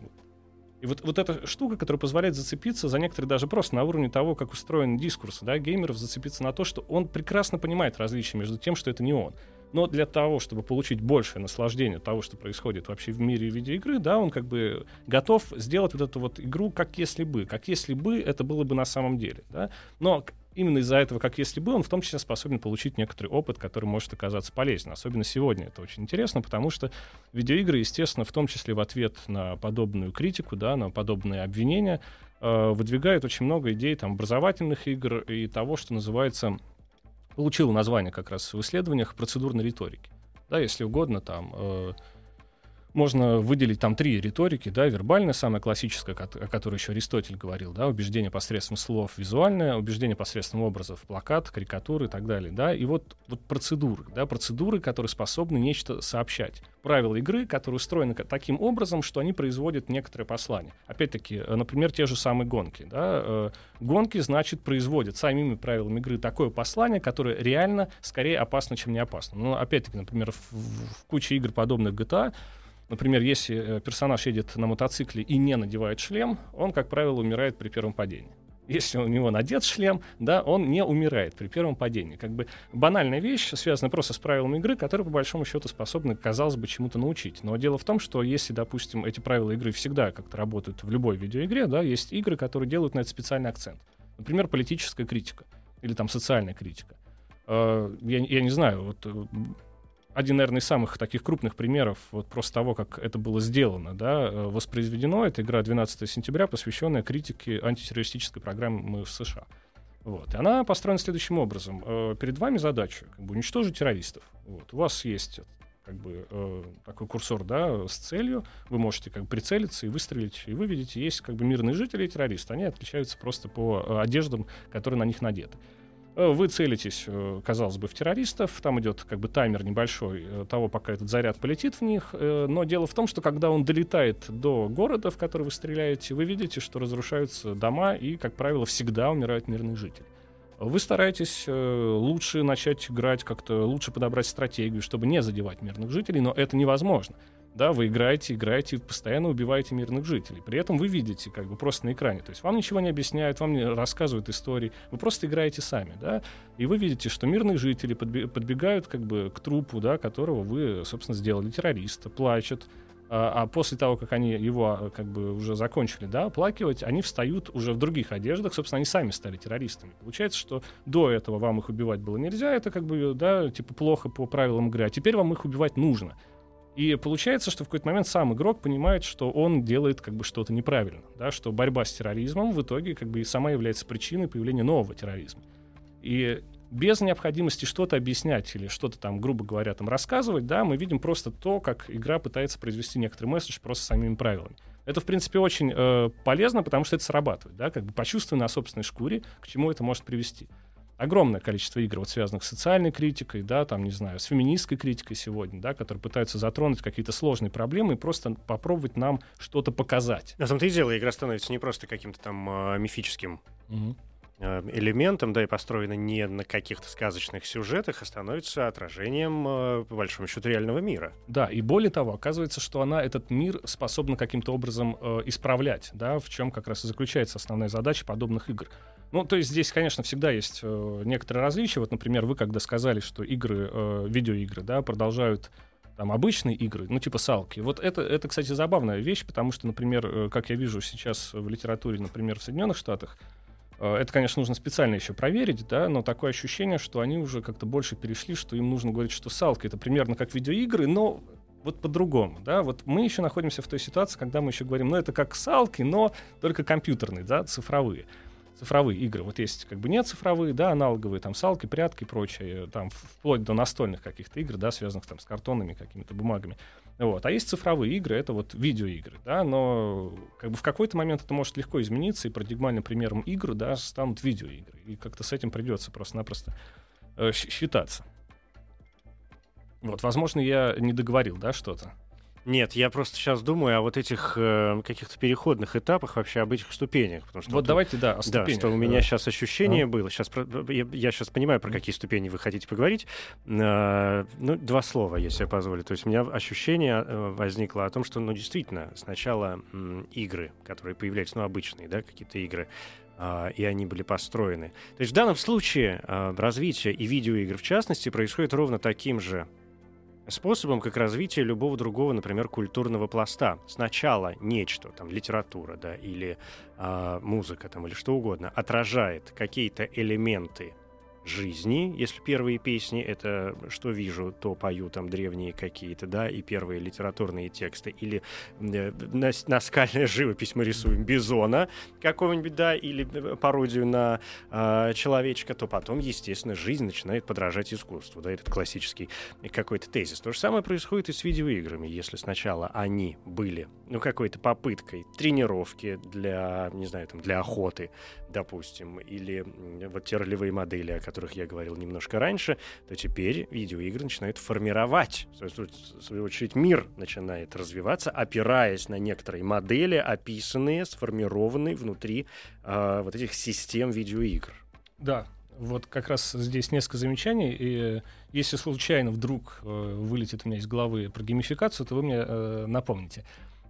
И вот, вот эта штука, которая позволяет зацепиться за некоторые даже просто на уровне того, как устроен дискурс, да, геймеров зацепиться на то, что он прекрасно понимает различия между тем, что это не он. Но для того, чтобы получить большее наслаждение того, что происходит вообще в мире видеоигры, да, он как бы готов сделать вот эту вот игру как если бы. Как если бы это было бы на самом деле. Да? Но именно из-за этого, как если бы, он в том числе способен получить некоторый опыт, который может оказаться полезен. Особенно сегодня это очень интересно, потому что видеоигры, естественно, в том числе в ответ на подобную критику, да, на подобные обвинения, э, выдвигают очень много идей там, образовательных игр и того, что называется получил название как раз в исследованиях процедурной риторики. Да, если угодно, там э, можно выделить там три риторики, да, вербальная, самая классическая, о которой еще Аристотель говорил, да, убеждение посредством слов, визуальное, убеждение посредством образов, плакат, карикатуры и так далее, да, и вот, вот процедуры, да, процедуры, которые способны нечто сообщать. Правила игры, которые устроены таким образом, что они производят некоторое послание. Опять-таки, э, например, те же самые гонки, да, э, гонки, значит, производят самими правилами игры такое послание, которое реально скорее опасно, чем не опасно. Ну, опять-таки, например, в, в куче игр, подобных GTA, Например, если э, персонаж едет на мотоцикле и не надевает шлем, он, как правило, умирает при первом падении. Если у него надет шлем, да, он не умирает при первом падении. Как бы банальная вещь, связанная просто с правилами игры, которые, по большому счету, способны, казалось бы, чему-то научить. Но дело в том, что если, допустим, эти правила игры всегда как-то работают в любой видеоигре, да, есть игры, которые делают на это специальный акцент. Например, политическая критика или там социальная критика. Э, я, я не знаю, вот э, один, наверное, из самых таких крупных примеров вот просто того, как это было сделано, да, э, воспроизведено. Это игра 12 сентября, посвященная критике антитеррористической программы в США. Вот. И она построена следующим образом. Э, перед вами задача как бы, уничтожить террористов. Вот. У вас есть как бы э, такой курсор, да, с целью, вы можете как бы прицелиться и выстрелить, и вы видите, есть как бы мирные жители и террористы, они отличаются просто по э, одеждам, которые на них надеты. Э, вы целитесь, э, казалось бы, в террористов, там идет как бы таймер небольшой э, того, пока этот заряд полетит в них, но дело в том, что когда он долетает до города, в который вы стреляете, вы видите, что разрушаются дома и, как правило, всегда умирают мирные жители. Вы стараетесь лучше начать играть, как-то лучше подобрать стратегию, чтобы не задевать мирных жителей, но это невозможно да, вы играете, играете, постоянно убиваете мирных жителей. При этом вы видите как бы просто на экране. То есть вам ничего не объясняют, вам не рассказывают истории, вы просто играете сами, да, и вы видите, что мирные жители подбегают как бы к трупу, да, которого вы, собственно, сделали террориста, плачут, а, а после того, как они его а, как бы уже закончили, да, оплакивать, они встают уже в других одеждах, собственно, они сами стали террористами. Получается, что до этого вам их убивать было нельзя, это как бы, да, типа плохо по правилам игры, а теперь вам их убивать нужно. И получается, что в какой-то момент сам игрок понимает, что он делает как бы что-то неправильно, да, что борьба с терроризмом в итоге как бы и сама является причиной появления нового терроризма. И без необходимости что-то объяснять или что-то там, грубо говоря, там рассказывать, да, мы видим просто то, как игра пытается произвести некоторый месседж просто самими правилами. Это, в принципе, очень э, полезно, потому что это срабатывает, да, как бы почувствуй на собственной шкуре, к чему это может привести огромное количество игр, вот связанных с социальной критикой, да, там, не знаю, с феминистской критикой сегодня, да, которые пытаются затронуть какие-то сложные проблемы и просто попробовать нам что-то показать. На самом-то и дело, игра становится не просто каким-то там э, мифическим угу. элементом, да, и построена не на каких-то сказочных сюжетах, а становится отражением, э, по большому счету, реального мира. Да, и более того, оказывается, что она этот мир способна каким-то образом э, исправлять, да, в чем как раз и заключается основная задача подобных игр. Ну, то есть здесь, конечно, всегда есть э, некоторые различия. Вот, например, вы когда сказали, что игры, э, видеоигры, да, продолжают там обычные игры, ну, типа салки. Вот это, это, кстати, забавная вещь, потому что, например, э, как я вижу сейчас в литературе, например, в Соединенных Штатах, э, это, конечно, нужно специально еще проверить, да, но такое ощущение, что они уже как-то больше перешли, что им нужно говорить, что салки это примерно как видеоигры, но вот по-другому, да, вот мы еще находимся в той ситуации, когда мы еще говорим, ну, это как салки, но только компьютерные, да, цифровые цифровые игры. Вот есть как бы не цифровые, да, аналоговые, там, салки, прятки и прочее, там, вплоть до настольных каких-то игр, да, связанных там с картонными какими-то бумагами. Вот. А есть цифровые игры, это вот видеоигры, да, но как бы в какой-то момент это может легко измениться, и парадигмальным примером игр, да, станут видеоигры. И как-то с этим придется просто-напросто э, считаться. Вот, возможно, я не договорил, да, что-то. Нет, я просто сейчас думаю о вот этих э, каких-то переходных этапах, вообще об этих ступенях. Потому что Вот давайте, да, о Да, ступенях. что у меня Э, сейчас ощущение было. Сейчас я, сейчас понимаю, про какие ступени вы хотите поговорить. Э, ну, два слова, если я позволю. То есть у меня ощущение э, возникло о том, что, ну, действительно, сначала м, игры, которые появлялись, ну, обычные, да, какие-то игры, а, и они были построены. То есть в данном случае а, развитие и видеоигр, в частности, происходит ровно таким же способом, как развитие любого другого, например, культурного пласта. Сначала нечто, там, литература, да, или а, музыка, там, или что угодно, отражает какие-то элементы жизни, если первые песни — это «что вижу, то пою», там, древние какие-то, да, и первые литературные тексты, или э, нас- наскальная живопись мы рисуем бизона какого-нибудь, да, или э, пародию на а, человечка, то потом, естественно, жизнь начинает подражать искусству, да, этот классический какой-то тезис. То же самое происходит и с видеоиграми. Если сначала они были, ну, какой-то попыткой тренировки для, не знаю, там, для охоты, допустим, или вот те ролевые модели, о которых я говорил немножко раньше, то теперь видеоигры начинают формировать, в свою- очередь мир начинает развиваться, опираясь на некоторые модели, описанные, сформированные внутри а, вот этих систем видеоигр. Да, вот как раз здесь несколько замечаний. И э, если случайно вдруг э, вылетит у меня из головы про геймификацию, то вы мне э, напомните.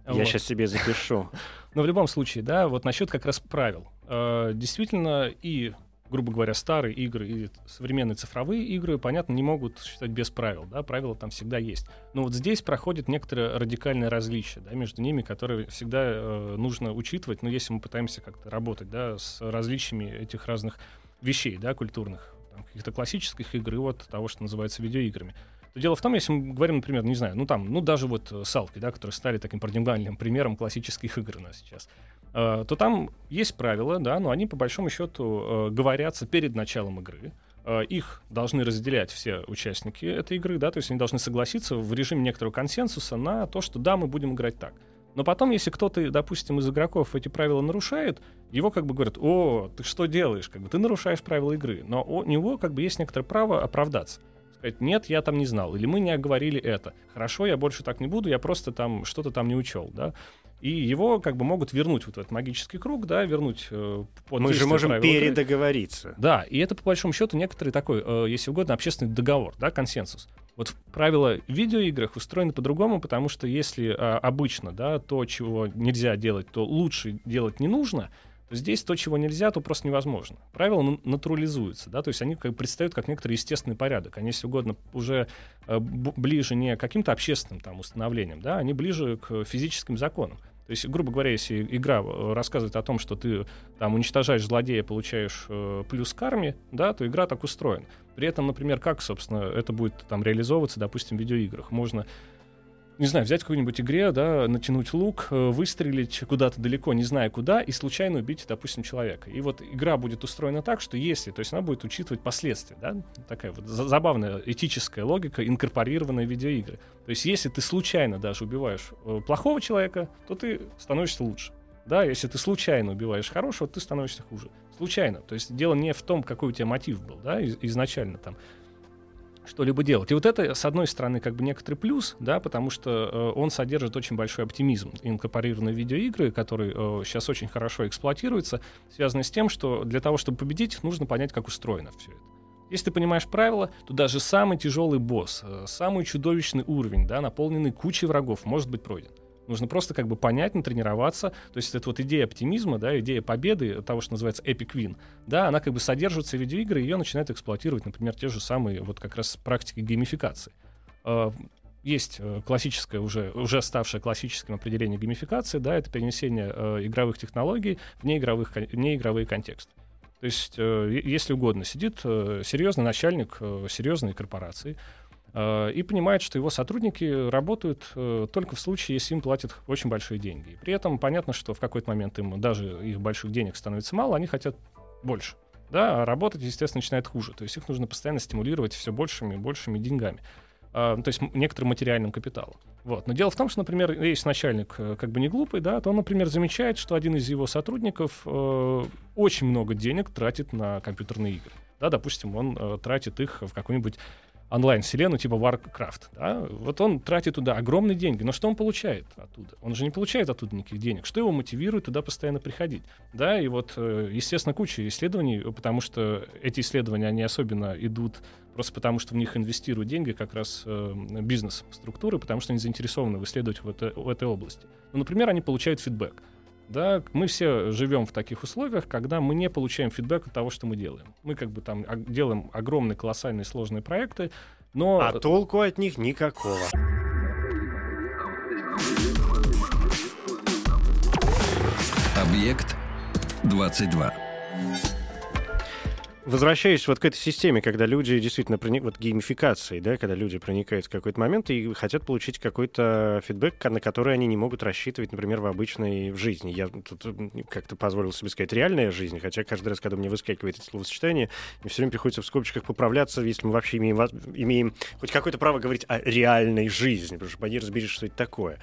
Я Вот. сейчас себе запишу. Но в любом случае, да, вот насчет как раз правил. Э, действительно, и, грубо говоря, старые игры и современные цифровые игры, понятно, не могут существовать без правил, да, правила там всегда есть. Но вот здесь проходит некоторое радикальное различие, да, между ними, которые всегда э, нужно учитывать, но если мы пытаемся как-то работать, да, с различиями этих разных вещей, да, культурных, там, каких-то классических игр и вот того, что называется видеоиграми. То дело в том, если мы говорим, например, не знаю, ну там, ну даже вот салки, да, которые стали таким парадигмальным примером классических игр у нас сейчас, то там есть правила, да, но они по большому счету э, говорятся перед началом игры. Э, их должны разделять все участники этой игры, да, то есть они должны согласиться в режиме некоторого консенсуса на то, что да, мы будем играть так. Но потом, если кто-то, допустим, из игроков эти правила нарушает, его как бы говорят, о, ты что делаешь, как бы ты нарушаешь правила игры. Но у него как бы есть некоторое право оправдаться. Сказать, нет, я там не знал, или мы не оговорили это. Хорошо, я больше так не буду, я просто там что-то там не учел, да. И его как бы могут вернуть вот в этот магический круг, да, вернуть э, под Мы же можем правил передоговориться. Да, и это, по большому счету, некоторый такой, э, если угодно, общественный договор, да, консенсус. Вот правила в видеоиграх устроены по-другому, потому что если э, обычно, да, то, чего нельзя делать, то лучше делать не нужно, то здесь то, чего нельзя, то просто невозможно. Правила на- натурализуются, да, то есть они как бы предстают как некоторый естественный порядок. Они, если угодно, уже э, ближе не к каким-то общественным там установлениям, да, они ближе к физическим законам. То есть, грубо говоря, если игра э, рассказывает о том, что ты там уничтожаешь злодея, получаешь э, плюс к да, то игра так устроена. При этом, например, как, собственно, это будет там реализовываться, допустим, в видеоиграх. Можно, не знаю, взять в какой-нибудь игре, да, натянуть лук, э, выстрелить куда-то далеко, не зная куда, и случайно убить, допустим, человека. И вот игра будет устроена так, что если, то есть она будет учитывать последствия, да, такая вот за- забавная этическая логика, инкорпорированная в видеоигры. То есть если ты случайно даже убиваешь э, плохого человека, то ты становишься лучше. Да, если ты случайно убиваешь хорошего, ты становишься хуже. Случайно. То есть дело не в том, какой у тебя мотив был, да, из- изначально там что-либо делать. И вот это, с одной стороны, как бы некоторый плюс, да, потому что э, он содержит очень большой оптимизм. Инкорпорированные видеоигры, которые э, сейчас очень хорошо эксплуатируются, связаны с тем, что для того, чтобы победить, нужно понять, как устроено все это. Если ты понимаешь правила, то даже самый тяжелый босс, э, самый чудовищный уровень, да, наполненный кучей врагов, может быть пройден. Нужно просто как бы понять, натренироваться. То есть это вот идея оптимизма, да, идея победы, того, что называется Epic Win, да, она как бы содержится в видеоигры, и ее начинают эксплуатировать, например, те же самые вот как раз практики геймификации. Э, Есть э, классическое, уже, уже ставшее классическим определение геймификации, да, это перенесение э, игровых технологий в неигровых, неигровые контексты. То есть, если угодно, сидит серьезный начальник серьезной корпорации, и понимает, что его сотрудники работают э, только в случае, если им платят очень большие деньги. И при этом понятно, что в какой-то момент им даже их больших денег становится мало, они хотят больше. Да, а работать, естественно, начинает хуже. То есть их нужно постоянно стимулировать все большими и большими деньгами. Ну, то есть некоторым материальным капиталом. Вот. Но дело в том, что, например, если начальник э, как бы не глупый, да, то он, например, замечает, что один из его сотрудников э, очень много денег тратит на компьютерные игры. Да, допустим, он э, тратит их в какой-нибудь онлайн-вселенную типа Warcraft. Да? Вот он тратит туда огромные деньги. Но что он получает оттуда? Он же не получает оттуда никаких денег. Что его мотивирует туда постоянно приходить? Да, и вот, э, естественно, куча исследований, потому что эти исследования, они особенно идут просто потому, что в них инвестируют деньги как раз э, бизнес-структуры, потому что они заинтересованы исследовать в, это, в этой области. Ну, например, они получают фидбэк. Да, мы все живем в таких условиях, когда мы не получаем фидбэк от того, что мы делаем. Мы как бы там делаем огромные, колоссальные, сложные проекты, но... А толку от них никакого. Объект 22. Возвращаясь вот к этой системе, когда люди действительно проник... вот геймификации, да, когда люди проникают в какой-то момент и хотят получить какой-то фидбэк, на который они не могут рассчитывать, например, в обычной жизни. Я тут как-то позволил себе сказать реальная жизнь, хотя каждый раз, когда мне выскакивает это словосочетание, мне все время приходится в скобочках поправляться, если мы вообще имеем, имеем хоть какое-то право говорить о реальной жизни, потому что поди разберешь, что это такое.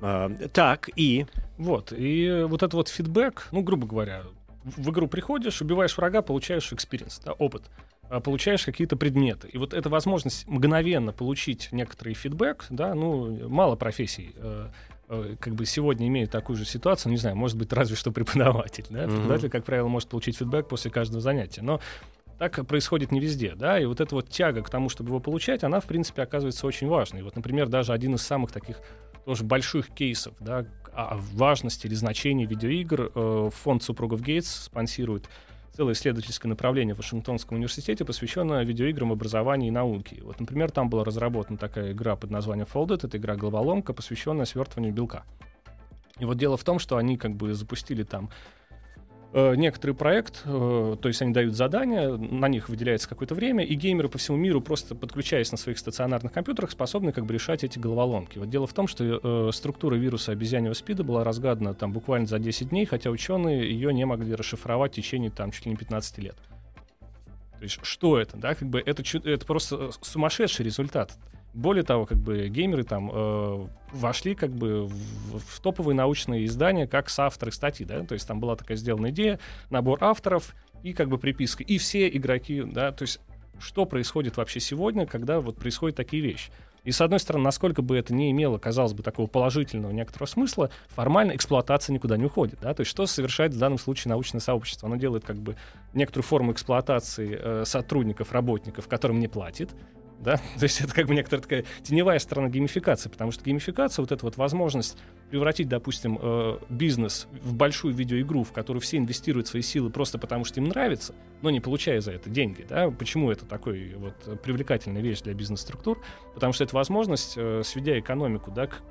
А, так, и... Вот, и вот этот вот фидбэк, ну, грубо говоря, в игру приходишь, убиваешь врага, получаешь experience, да, опыт а, получаешь какие-то предметы. И вот эта возможность мгновенно получить некоторый фидбэк, да, ну, мало профессий э, э, как бы сегодня имеют такую же ситуацию, не знаю, может быть, разве что преподаватель, да, преподаватель, как правило, может получить фидбэк после каждого занятия, но так происходит не везде, да, и вот эта вот тяга к тому, чтобы его получать, она, в принципе, оказывается очень важной. Вот, например, даже один из самых таких тоже больших кейсов, да, о важности или значении видеоигр э, фонд супругов Гейтс спонсирует целое исследовательское направление в Вашингтонском университете, посвященное видеоиграм, образованию и науке. Вот, например, там была разработана такая игра под названием Folded, это игра головоломка, посвященная свертыванию белка. И вот дело в том, что они как бы запустили там э, некоторый проект, э, то есть они дают задания, на них выделяется какое-то время, и геймеры по всему миру, просто подключаясь на своих стационарных компьютерах, способны как бы решать эти головоломки. Вот дело в том, что э, структура вируса обезьяньего спида была разгадана там буквально за 10 дней, хотя ученые ее не могли расшифровать в течение там чуть ли не 15 лет. То есть что это, да, как бы это, это просто э, сумасшедший результат. Более того, как бы геймеры там э, вошли как бы в, в топовые научные издания как соавторы статьи, да, то есть там была такая сделана идея, набор авторов и как бы приписка, и все игроки, да, то есть что происходит вообще сегодня, когда вот происходят такие вещи. И с одной стороны, насколько бы это не имело, казалось бы, такого положительного некоторого смысла, формально эксплуатация никуда не уходит. Да? То есть что совершает в данном случае научное сообщество? Оно делает как бы некоторую форму эксплуатации э, сотрудников, работников, которым не платит, да, то есть это как бы некоторая такая теневая сторона геймификации, потому что геймификация, вот эта вот возможность превратить, допустим, э, бизнес в большую видеоигру, в которую все инвестируют свои силы просто потому, что им нравится, но не получая за это деньги, да, почему это такой вот привлекательная вещь для бизнес-структур? Потому что это возможность, э, сведя экономику, да, к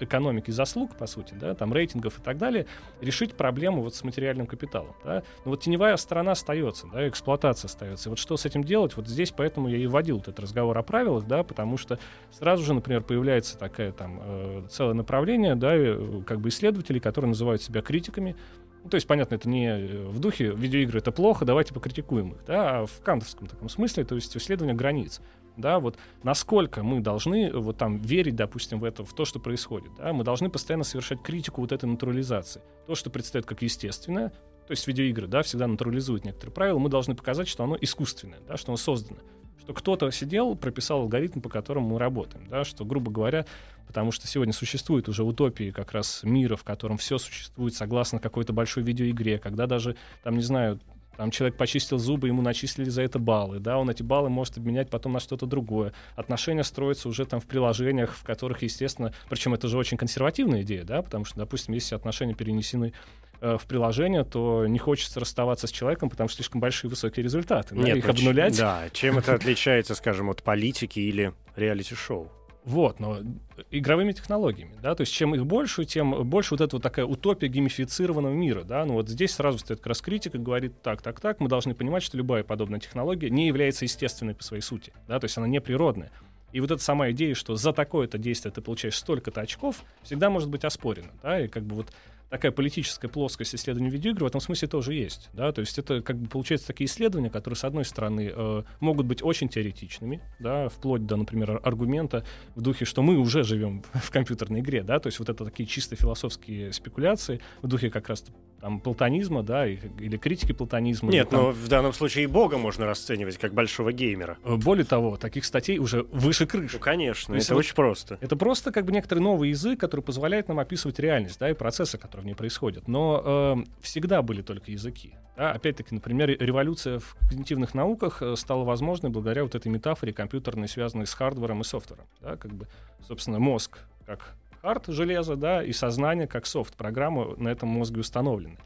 экономики заслуг, по сути, да, там рейтингов и так далее, решить проблему вот с материальным капиталом. Да. Но вот теневая сторона остается, да, эксплуатация остается. И вот что с этим делать? Вот здесь поэтому я и вводил этот разговор о правилах, да, потому что сразу же, например, появляется такое там э, целое направление, да, э, как бы исследователей, которые называют себя критиками, ну, то есть, понятно, это не э, в духе видеоигры это плохо, давайте покритикуем их, да, а в кантовском таком смысле, то есть исследование границ да, вот насколько мы должны вот там верить, допустим, в это, в то, что происходит, да, мы должны постоянно совершать критику вот этой натурализации. То, что предстоит как естественное, то есть видеоигры, да, всегда натурализуют некоторые правила, мы должны показать, что оно искусственное, да, что оно создано. Что кто-то сидел, прописал алгоритм, по которому мы работаем, да, что, грубо говоря, потому что сегодня существует уже утопии как раз мира, в котором все существует согласно какой-то большой видеоигре, когда даже, там, не знаю, там человек почистил зубы, ему начислили за это баллы, да, он эти баллы может обменять потом на что-то другое. Отношения строятся уже там в приложениях, в которых, естественно, причем это же очень консервативная идея, да, потому что, допустим, если отношения перенесены э, в приложение, то не хочется расставаться с человеком, потому что слишком большие высокие результаты. Нет, да, их обнулять. Да, чем это отличается, скажем, от политики или реалити-шоу? Вот, но игровыми технологиями, да, то есть чем их больше, тем больше вот эта вот такая утопия геймифицированного мира, да, ну вот здесь сразу стоит как раз критика, говорит так, так, так, мы должны понимать, что любая подобная технология не является естественной по своей сути, да, то есть она не природная. И вот эта сама идея, что за такое-то действие ты получаешь столько-то очков, всегда может быть оспорена, да, и как бы вот такая политическая плоскость исследования видеоигр в этом смысле тоже есть. Да? То есть это как бы получается такие исследования, которые, с одной стороны, э, могут быть очень теоретичными, да, вплоть до, например, аргумента в духе, что мы уже живем в компьютерной игре, да, то есть вот это такие чисто философские спекуляции в духе как раз там, платонизма, да, или критики платонизма. Нет, там... но в данном случае и Бога можно расценивать как большого геймера. Э, более того, таких статей уже выше крыши. Ну, конечно, это вот очень просто. Это просто как бы некоторый новый язык, который позволяет нам описывать реальность, да, и процессы, которые в ней происходят. Но э, всегда были только языки. Да? Опять-таки, например, революция в когнитивных науках э, стала возможной благодаря вот этой метафоре компьютерной, связанной с хардвером и софтвером. Да? Как бы, собственно, мозг как хард железо, да, и сознание как софт, программа на этом мозге установлены.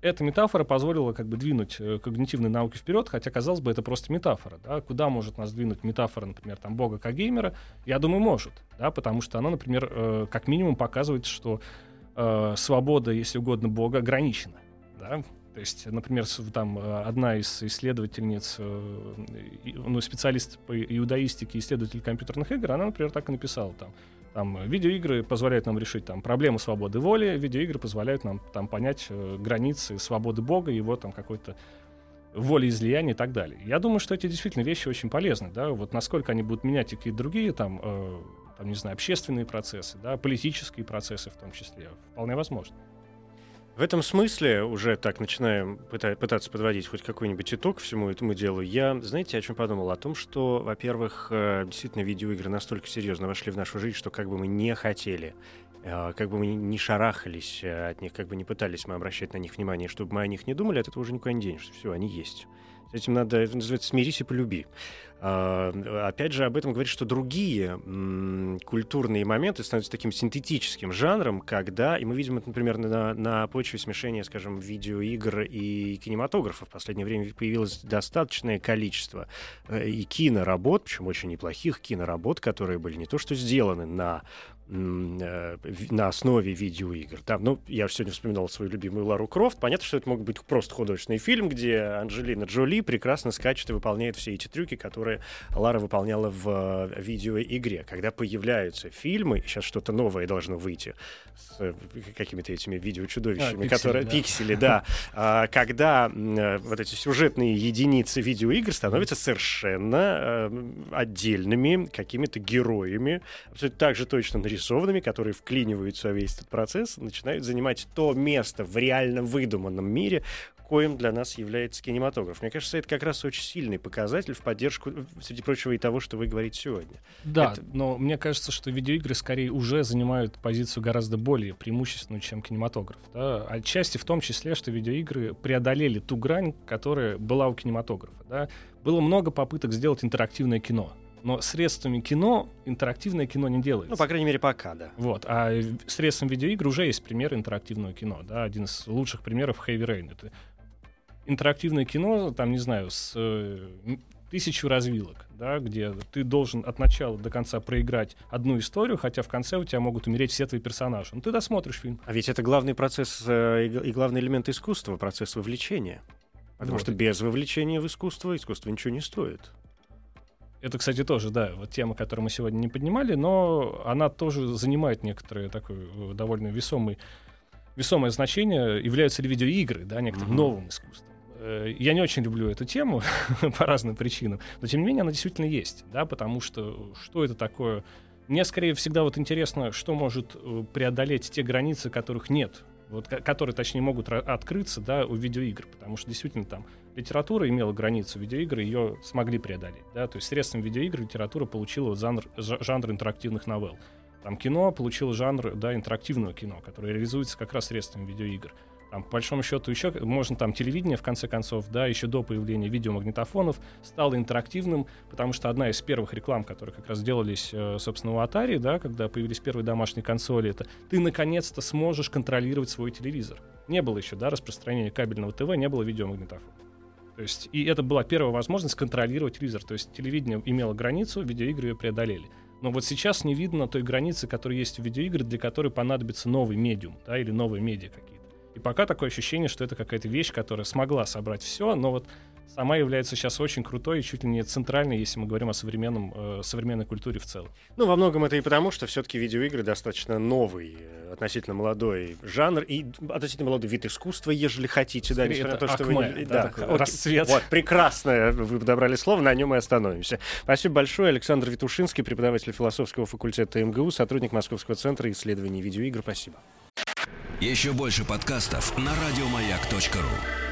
Эта метафора позволила как бы двинуть э, когнитивные науки вперед, хотя, казалось бы, это просто метафора. Да? Куда может нас двинуть метафора, например, там, Бога как геймера? Я думаю, может, да? потому что она, например, э, как минимум показывает, что э, свобода, если угодно, Бога ограничена. Да? То есть, например, там э, одна из исследовательниц, э, ну, специалист по иудаистике, исследователь компьютерных игр, она, например, так и написала там. Там видеоигры позволяют нам решить там проблему свободы воли, видеоигры позволяют нам там понять э, границы свободы Бога, его там какой-то волеизлияния и так далее. Я думаю, что эти действительно вещи очень полезны, да, вот насколько они будут менять и какие-то другие там, э, там, не знаю, общественные процессы, да, политические процессы в том числе, вполне возможно. В этом смысле, уже так начинаем пытаться подводить хоть какой-нибудь итог всему этому делу, я, знаете, о чем подумал? О том, что, во-первых, э, действительно видеоигры настолько серьезно вошли в нашу жизнь, что как бы мы не хотели, э, как бы мы не шарахались от них, как бы не пытались мы обращать на них внимание, чтобы мы о них не думали, от этого уже никуда не денешься. Все, они есть. С этим надо, это называется, смирись и полюби. А, опять же, об этом говорит, что другие культурные моменты становятся таким синтетическим жанром, когда, и мы видим это, например, на, на почве смешения, скажем, видеоигр и кинематографа. В последнее время появилось достаточное количество э, и киноработ, причем очень неплохих киноработ, которые были не то что сделаны на на основе видеоигр. Там, ну, я сегодня вспоминал свою любимую Лару Крофт. Понятно, что это мог быть просто художественный фильм, где Анджелина Джоли прекрасно скачет и выполняет все эти трюки, которые Лара выполняла в э, видеоигре. Когда появляются фильмы, сейчас что-то новое должно выйти с э, какими-то этими видеочудовищами, а, которые да. пиксели, да. А, когда вот эти сюжетные единицы видеоигр становятся совершенно отдельными какими-то героями, абсолютно так же точно нарисованными нарисованными, которые вклиниваются в весь этот процесс, начинают занимать то место в реально выдуманном мире, коим для нас является кинематограф. Мне кажется, это как раз очень сильный показатель в поддержку, среди прочего, и того, что вы говорите сегодня. Да, это... но мне кажется, что видеоигры скорее уже занимают позицию гораздо более преимущественную, чем кинематограф. Да? Отчасти в том числе, что видеоигры преодолели ту грань, которая была у кинематографа. Да? Было много попыток сделать интерактивное кино. Но средствами кино интерактивное кино не делается. Ну, по крайней мере, пока, да. Вот. А средством видеоигр уже есть пример интерактивного кино. Да? Один из лучших примеров Heavy Rain. Это интерактивное кино, там, не знаю, с э, тысячу развилок, да, где ты должен от начала до конца проиграть одну историю, хотя в конце у тебя могут умереть все твои персонажи. Ну, ты досмотришь фильм. А ведь это главный процесс э, и главный элемент искусства, процесс вовлечения. Потому вот. что без вовлечения в искусство искусство ничего не стоит. Это, кстати, тоже, да, вот тема, которую мы сегодня не поднимали, но она тоже занимает некоторое такое э, довольно весомый, весомое значение. Являются ли видеоигры, да, некоторым mm-hmm. новым искусством? Э, я не очень люблю эту тему по разным причинам, но тем не менее она действительно есть, да, потому что что это такое? Мне скорее всегда вот интересно, что может э, преодолеть те границы, которых нет вот, которые, точнее, могут открыться да, у видеоигр, потому что действительно там литература имела границу, видеоигры ее смогли преодолеть. Да? То есть средством видеоигр литература получила жанр, жанр интерактивных новелл. Там кино получило жанр да, интерактивного кино, которое реализуется как раз средством видеоигр. Там, по большому счету, еще можно там телевидение, в конце концов, да, еще до появления видеомагнитофонов стало интерактивным, потому что одна из первых реклам, которые как раз делались, э, собственно, у Atari, да, когда появились первые домашние консоли, это ты наконец-то сможешь контролировать свой телевизор. Не было еще, да, распространения кабельного ТВ, не было видеомагнитофона. То есть, и это была первая возможность контролировать телевизор. То есть телевидение имело границу, видеоигры ее преодолели. Но вот сейчас не видно той границы, которая есть в видеоиграх, для которой понадобится новый медиум, да, или новые медиа какие-то. И пока такое ощущение, что это какая-то вещь, которая смогла собрать все, но вот сама является сейчас очень крутой и чуть ли не центральной, если мы говорим о современном, э, современной культуре в целом. Ну, во многом это и потому, что все-таки видеоигры достаточно новый, э, относительно молодой жанр и относительно молодой вид искусства, ежели хотите. да, несмотря на то, что акме, вы... Да, да, расцвет. Вот, прекрасное вы подобрали слово, на нем и остановимся. Спасибо большое. Александр Витушинский, преподаватель философского факультета МГУ, сотрудник Московского центра исследований видеоигр. Спасибо. Еще больше подкастов на радиомаяк.ру.